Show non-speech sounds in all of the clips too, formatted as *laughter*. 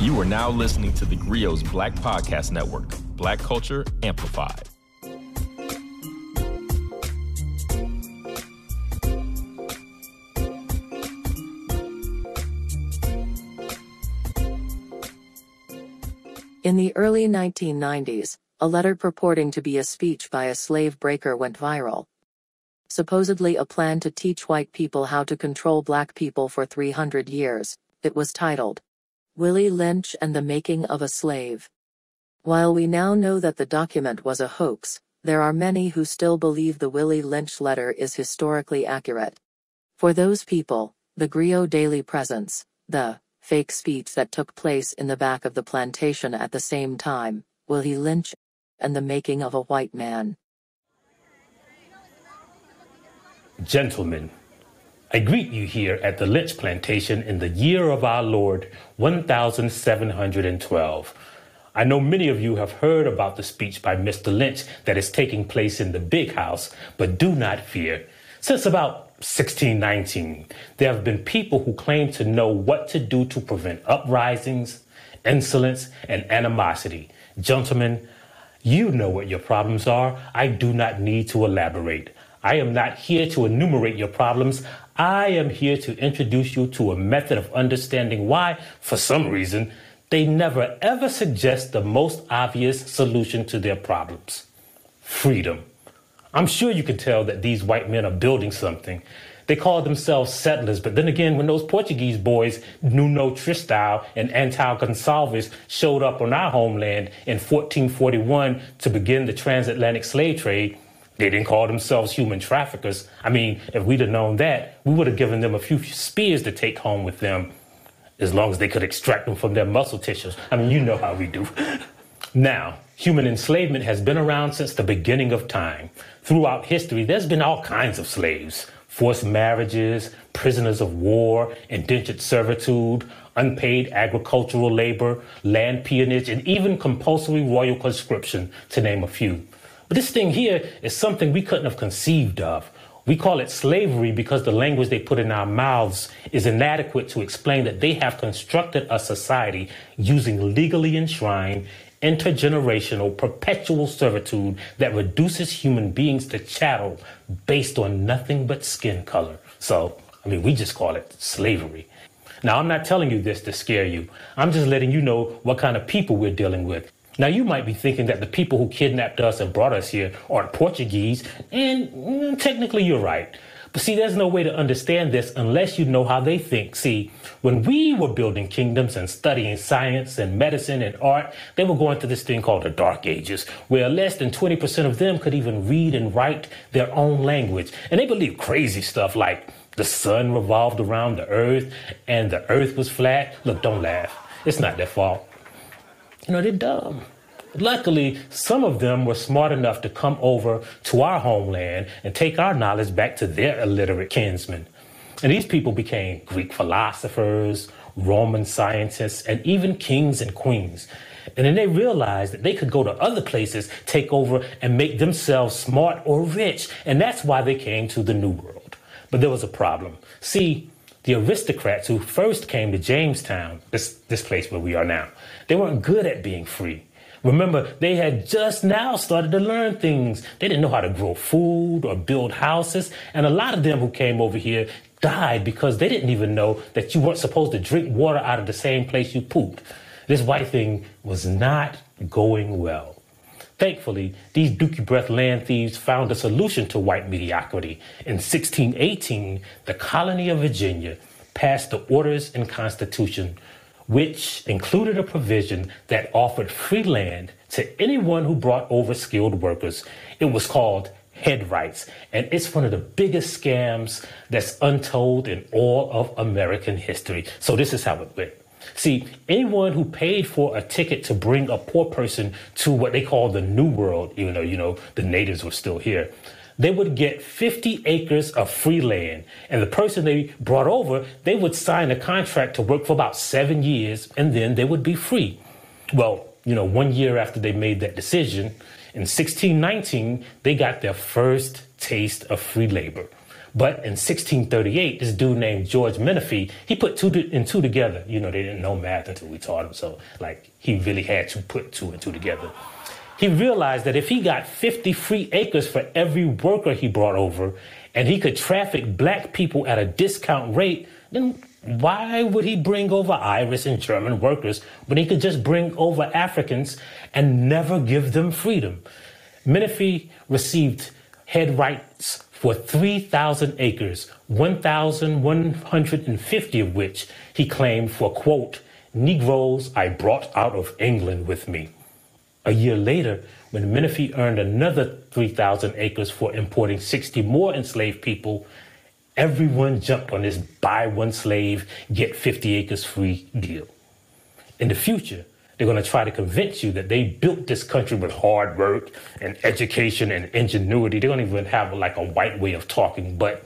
You are now listening to the Grio's Black Podcast Network, Black Culture Amplified. In the early 1990s, a letter purporting to be a speech by a slave breaker went viral. Supposedly a plan to teach white people how to control black people for 300 years, it was titled, Willie Lynch and the Making of a Slave. While we now know that the document was a hoax, there are many who still believe the Willie Lynch letter is historically accurate. For those people, the Grio Daily Presence, the fake speech that took place in the back of the plantation at the same time, Willie Lynch, and the making of a white man. Gentlemen, I greet you here at the Lynch Plantation in the year of our Lord 1712. I know many of you have heard about the speech by Mr. Lynch that is taking place in the big house, but do not fear. Since about 1619, there have been people who claim to know what to do to prevent uprisings, insolence, and animosity. Gentlemen, you know what your problems are. I do not need to elaborate. I am not here to enumerate your problems. I am here to introduce you to a method of understanding why, for some reason, they never ever suggest the most obvious solution to their problems freedom. I'm sure you can tell that these white men are building something. They call themselves settlers, but then again, when those Portuguese boys, Nuno Tristão and Antão Gonçalves, showed up on our homeland in 1441 to begin the transatlantic slave trade, they didn't call themselves human traffickers. I mean, if we'd have known that, we would have given them a few spears to take home with them, as long as they could extract them from their muscle tissues. I mean, you know how we do. *laughs* now, human enslavement has been around since the beginning of time. Throughout history, there's been all kinds of slaves forced marriages, prisoners of war, indentured servitude, unpaid agricultural labor, land peonage, and even compulsory royal conscription, to name a few. But this thing here is something we couldn't have conceived of. We call it slavery because the language they put in our mouths is inadequate to explain that they have constructed a society using legally enshrined intergenerational perpetual servitude that reduces human beings to chattel based on nothing but skin color. So, I mean, we just call it slavery. Now, I'm not telling you this to scare you. I'm just letting you know what kind of people we're dealing with. Now, you might be thinking that the people who kidnapped us and brought us here are Portuguese, and mm, technically you're right. But see, there's no way to understand this unless you know how they think. See, when we were building kingdoms and studying science and medicine and art, they were going through this thing called the Dark Ages, where less than 20% of them could even read and write their own language. And they believed crazy stuff like the sun revolved around the earth and the earth was flat. Look, don't laugh. It's not their fault. You know, they're dumb. Luckily, some of them were smart enough to come over to our homeland and take our knowledge back to their illiterate kinsmen. And these people became Greek philosophers, Roman scientists, and even kings and queens. And then they realized that they could go to other places, take over, and make themselves smart or rich. And that's why they came to the New World. But there was a problem. See, the aristocrats who first came to Jamestown, this, this place where we are now, they weren't good at being free. Remember, they had just now started to learn things. They didn't know how to grow food or build houses. And a lot of them who came over here died because they didn't even know that you weren't supposed to drink water out of the same place you pooped. This white thing was not going well. Thankfully, these dookie breath land thieves found a solution to white mediocrity. In 1618, the colony of Virginia passed the Orders and Constitution, which included a provision that offered free land to anyone who brought over skilled workers. It was called head rights, and it's one of the biggest scams that's untold in all of American history. So this is how it went. See, anyone who paid for a ticket to bring a poor person to what they call the New World, even though, you know, the natives were still here, they would get 50 acres of free land. And the person they brought over, they would sign a contract to work for about seven years and then they would be free. Well, you know, one year after they made that decision, in 1619, they got their first taste of free labor. But in 1638, this dude named George Menefie, he put two and two together. You know, they didn't know math until we taught them. So, like, he really had to put two and two together. He realized that if he got 50 free acres for every worker he brought over, and he could traffic black people at a discount rate, then why would he bring over Irish and German workers when he could just bring over Africans and never give them freedom? Menefie received head rights for 3,000 acres, 1,150 of which he claimed for, quote, Negroes I brought out of England with me. A year later, when Menefie earned another 3,000 acres for importing 60 more enslaved people, everyone jumped on this buy one slave, get 50 acres free deal. In the future, they're going to try to convince you that they built this country with hard work and education and ingenuity. They don't even have like a white way of talking, but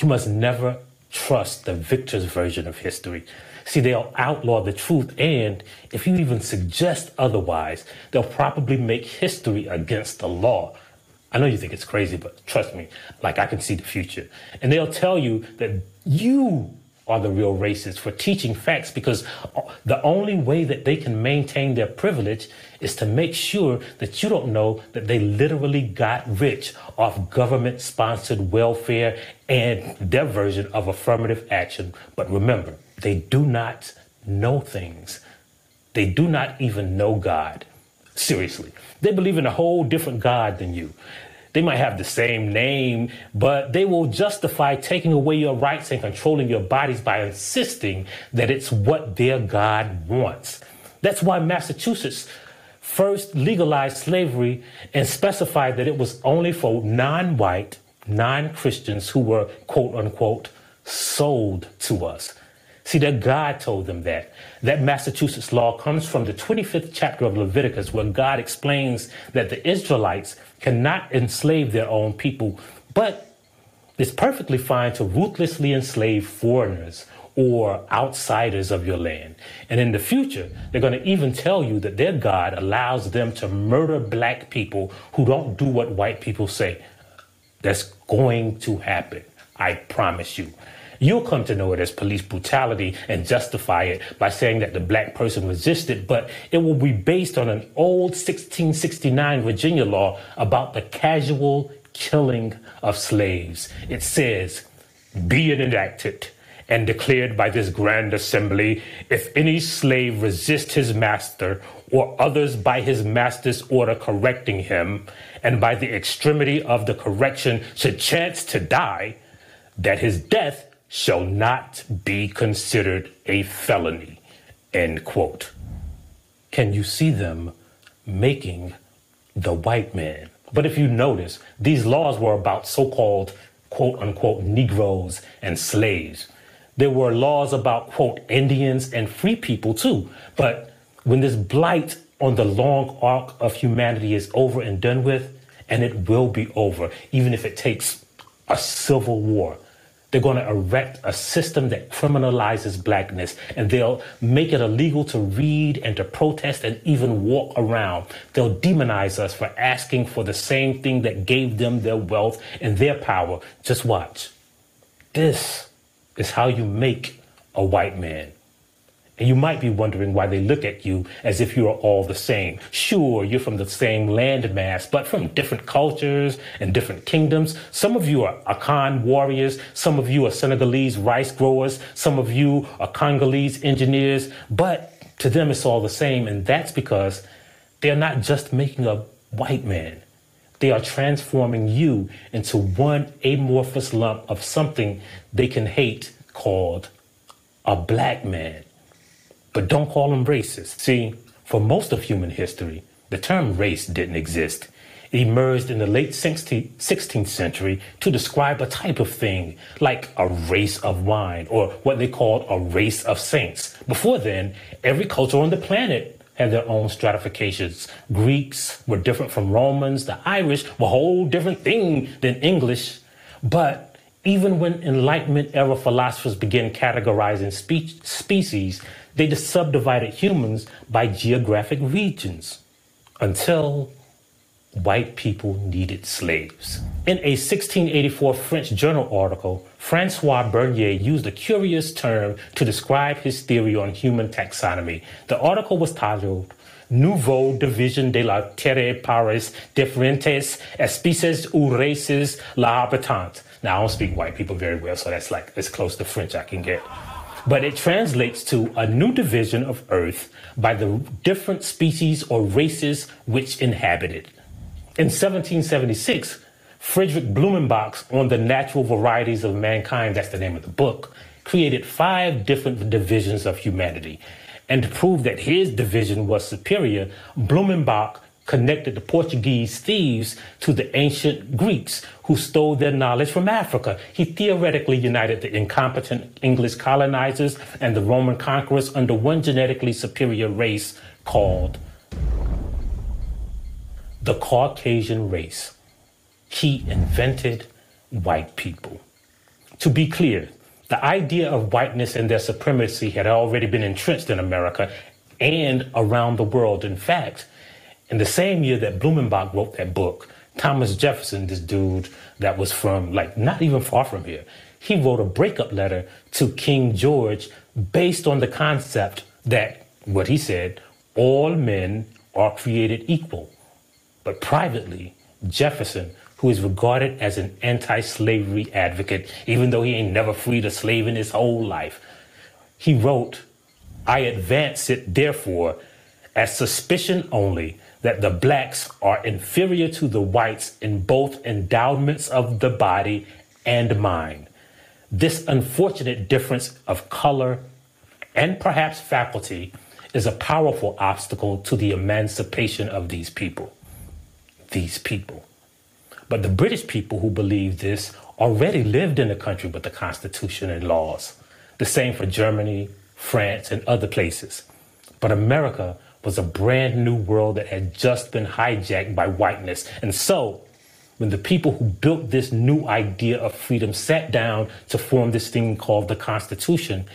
you must never trust the victor's version of history. See, they'll outlaw the truth, and if you even suggest otherwise, they'll probably make history against the law. I know you think it's crazy, but trust me, like I can see the future. And they'll tell you that you are the real racists for teaching facts because the only way that they can maintain their privilege is to make sure that you don't know that they literally got rich off government sponsored welfare and their version of affirmative action. But remember, they do not know things. They do not even know God. Seriously. They believe in a whole different God than you. They might have the same name, but they will justify taking away your rights and controlling your bodies by insisting that it's what their God wants. That's why Massachusetts first legalized slavery and specified that it was only for non white, non Christians who were, quote unquote, sold to us. See, that God told them that. That Massachusetts law comes from the 25th chapter of Leviticus, where God explains that the Israelites cannot enslave their own people, but it's perfectly fine to ruthlessly enslave foreigners or outsiders of your land. And in the future, they're going to even tell you that their God allows them to murder black people who don't do what white people say. That's going to happen. I promise you. You'll come to know it as police brutality and justify it by saying that the black person resisted, but it will be based on an old 1669 Virginia law about the casual killing of slaves. It says, be it enacted and declared by this grand assembly if any slave resist his master or others by his master's order correcting him, and by the extremity of the correction should chance to die, that his death shall not be considered a felony. End quote. Can you see them making the white man? But if you notice, these laws were about so called quote unquote Negroes and slaves. There were laws about quote Indians and free people too. But when this blight on the long arc of humanity is over and done with, and it will be over, even if it takes a civil war, they're going to erect a system that criminalizes blackness and they'll make it illegal to read and to protest and even walk around. They'll demonize us for asking for the same thing that gave them their wealth and their power. Just watch. This is how you make a white man. And you might be wondering why they look at you as if you are all the same. Sure, you're from the same landmass, but from different cultures and different kingdoms. Some of you are Akan warriors. Some of you are Senegalese rice growers. Some of you are Congolese engineers. But to them, it's all the same. And that's because they're not just making a white man. They are transforming you into one amorphous lump of something they can hate called a black man. But don't call them racist. See, for most of human history, the term race didn't exist. It emerged in the late 16th century to describe a type of thing, like a race of wine, or what they called a race of saints. Before then, every culture on the planet had their own stratifications. Greeks were different from Romans, the Irish were a whole different thing than English. But even when Enlightenment era philosophers began categorizing spe- species, they just subdivided humans by geographic regions until white people needed slaves. In a 1684 French journal article, Francois Bernier used a curious term to describe his theory on human taxonomy. The article was titled Nouveau division de la terre pares differentes especies ou races la habitante. Now, I don't speak white people very well, so that's like as close to French I can get. But it translates to a new division of Earth by the different species or races which inhabit it. In 1776, Friedrich Blumenbach, on the natural varieties of mankind, that's the name of the book, created five different divisions of humanity. And to prove that his division was superior, Blumenbach connected the Portuguese thieves to the ancient Greeks who stole their knowledge from Africa. He theoretically united the incompetent English colonizers and the Roman conquerors under one genetically superior race called the Caucasian race. He invented white people. To be clear, the idea of whiteness and their supremacy had already been entrenched in America and around the world. In fact, in the same year that Blumenbach wrote that book, Thomas Jefferson, this dude that was from like not even far from here, he wrote a breakup letter to King George based on the concept that what he said, all men are created equal. But privately, Jefferson, who is regarded as an anti slavery advocate, even though he ain't never freed a slave in his whole life, he wrote, I advance it, therefore, as suspicion only that the blacks are inferior to the whites in both endowments of the body and mind. This unfortunate difference of color and perhaps faculty is a powerful obstacle to the emancipation of these people these people. But the British people who believed this already lived in a country with a constitution and laws. The same for Germany, France, and other places. But America was a brand new world that had just been hijacked by whiteness. And so, when the people who built this new idea of freedom sat down to form this thing called the Constitution,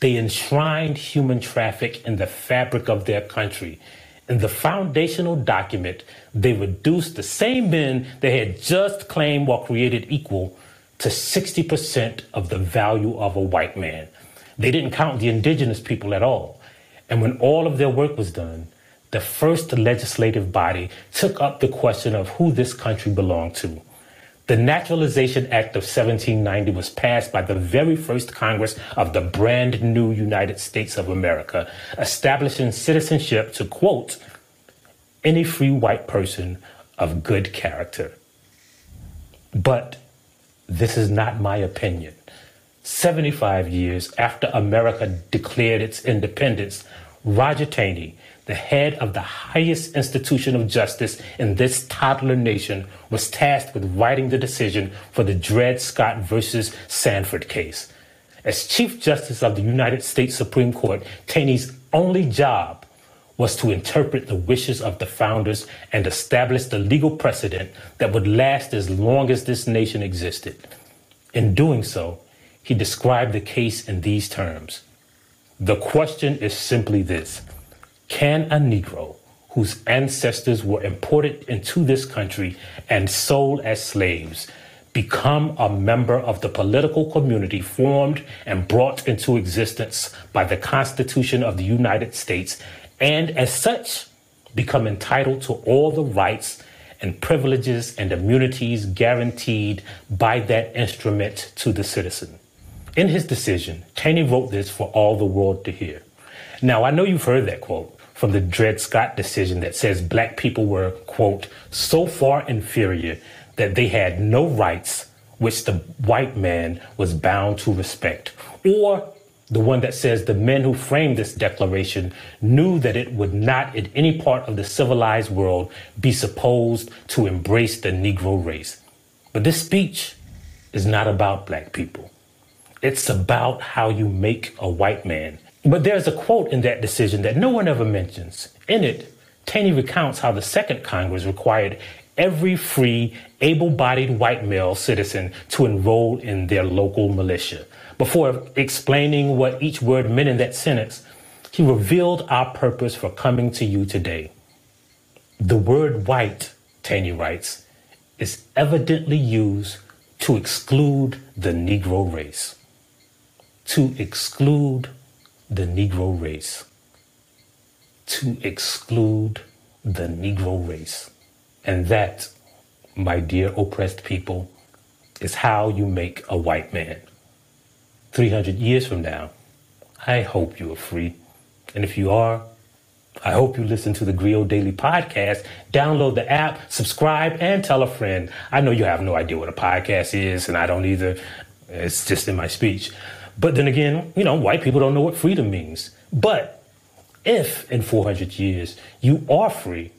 they enshrined human traffic in the fabric of their country. In the foundational document, they reduced the same men they had just claimed were created equal to 60% of the value of a white man. They didn't count the indigenous people at all. And when all of their work was done, the first legislative body took up the question of who this country belonged to. The Naturalization Act of 1790 was passed by the very first Congress of the brand new United States of America, establishing citizenship to quote, any free white person of good character. But this is not my opinion. 75 years after America declared its independence, Roger Taney, the head of the highest institution of justice in this toddler nation, was tasked with writing the decision for the Dred Scott versus Sanford case. As Chief Justice of the United States Supreme Court, Taney's only job was to interpret the wishes of the founders and establish the legal precedent that would last as long as this nation existed. In doing so, he described the case in these terms. The question is simply this can a Negro whose ancestors were imported into this country and sold as slaves become a member of the political community formed and brought into existence by the Constitution of the United States, and as such, become entitled to all the rights and privileges and immunities guaranteed by that instrument to the citizen. In his decision, Taney wrote this for all the world to hear. Now, I know you've heard that quote from the Dred Scott decision that says black people were, quote, so far inferior that they had no rights which the white man was bound to respect. Or the one that says the men who framed this declaration knew that it would not in any part of the civilized world be supposed to embrace the Negro race. But this speech is not about black people. It's about how you make a white man but there's a quote in that decision that no one ever mentions. In it, Taney recounts how the Second Congress required every free, able bodied white male citizen to enroll in their local militia. Before explaining what each word meant in that sentence, he revealed our purpose for coming to you today. The word white Taney writes, is evidently used to exclude the Negro race. To exclude the Negro race. To exclude the Negro race. And that, my dear oppressed people, is how you make a white man. 300 years from now, I hope you are free. And if you are, I hope you listen to the Grio Daily Podcast. Download the app, subscribe, and tell a friend. I know you have no idea what a podcast is, and I don't either. It's just in my speech. But then again, you know, white people don't know what freedom means. But if in 400 years you are free,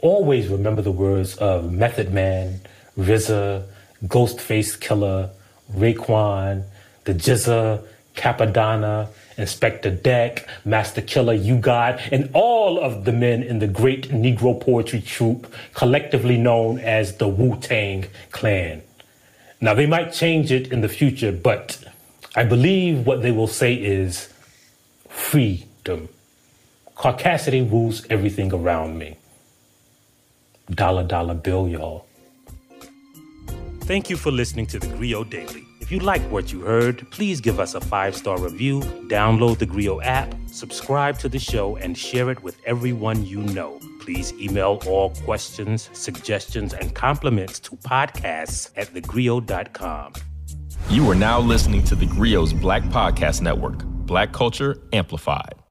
always remember the words of Method Man, RZA, Ghostface Killah, Raekwon, the GZA, Cappadonna, Inspectah Deck, Masta Killa, U-God, and all of the men in the great Negro poetry troupe, collectively known as the Wu-Tang Clan. Now, they might change it in the future, but I believe what they will say is freedom. Caucasity rules everything around me. Dollar dollar bill, y'all. Thank you for listening to the Grio Daily. If you like what you heard, please give us a five star review, download the Grio app, subscribe to the show, and share it with everyone you know. Please email all questions, suggestions, and compliments to podcasts at thegrio.com. You are now listening to the Grio's Black Podcast Network, Black Culture Amplified.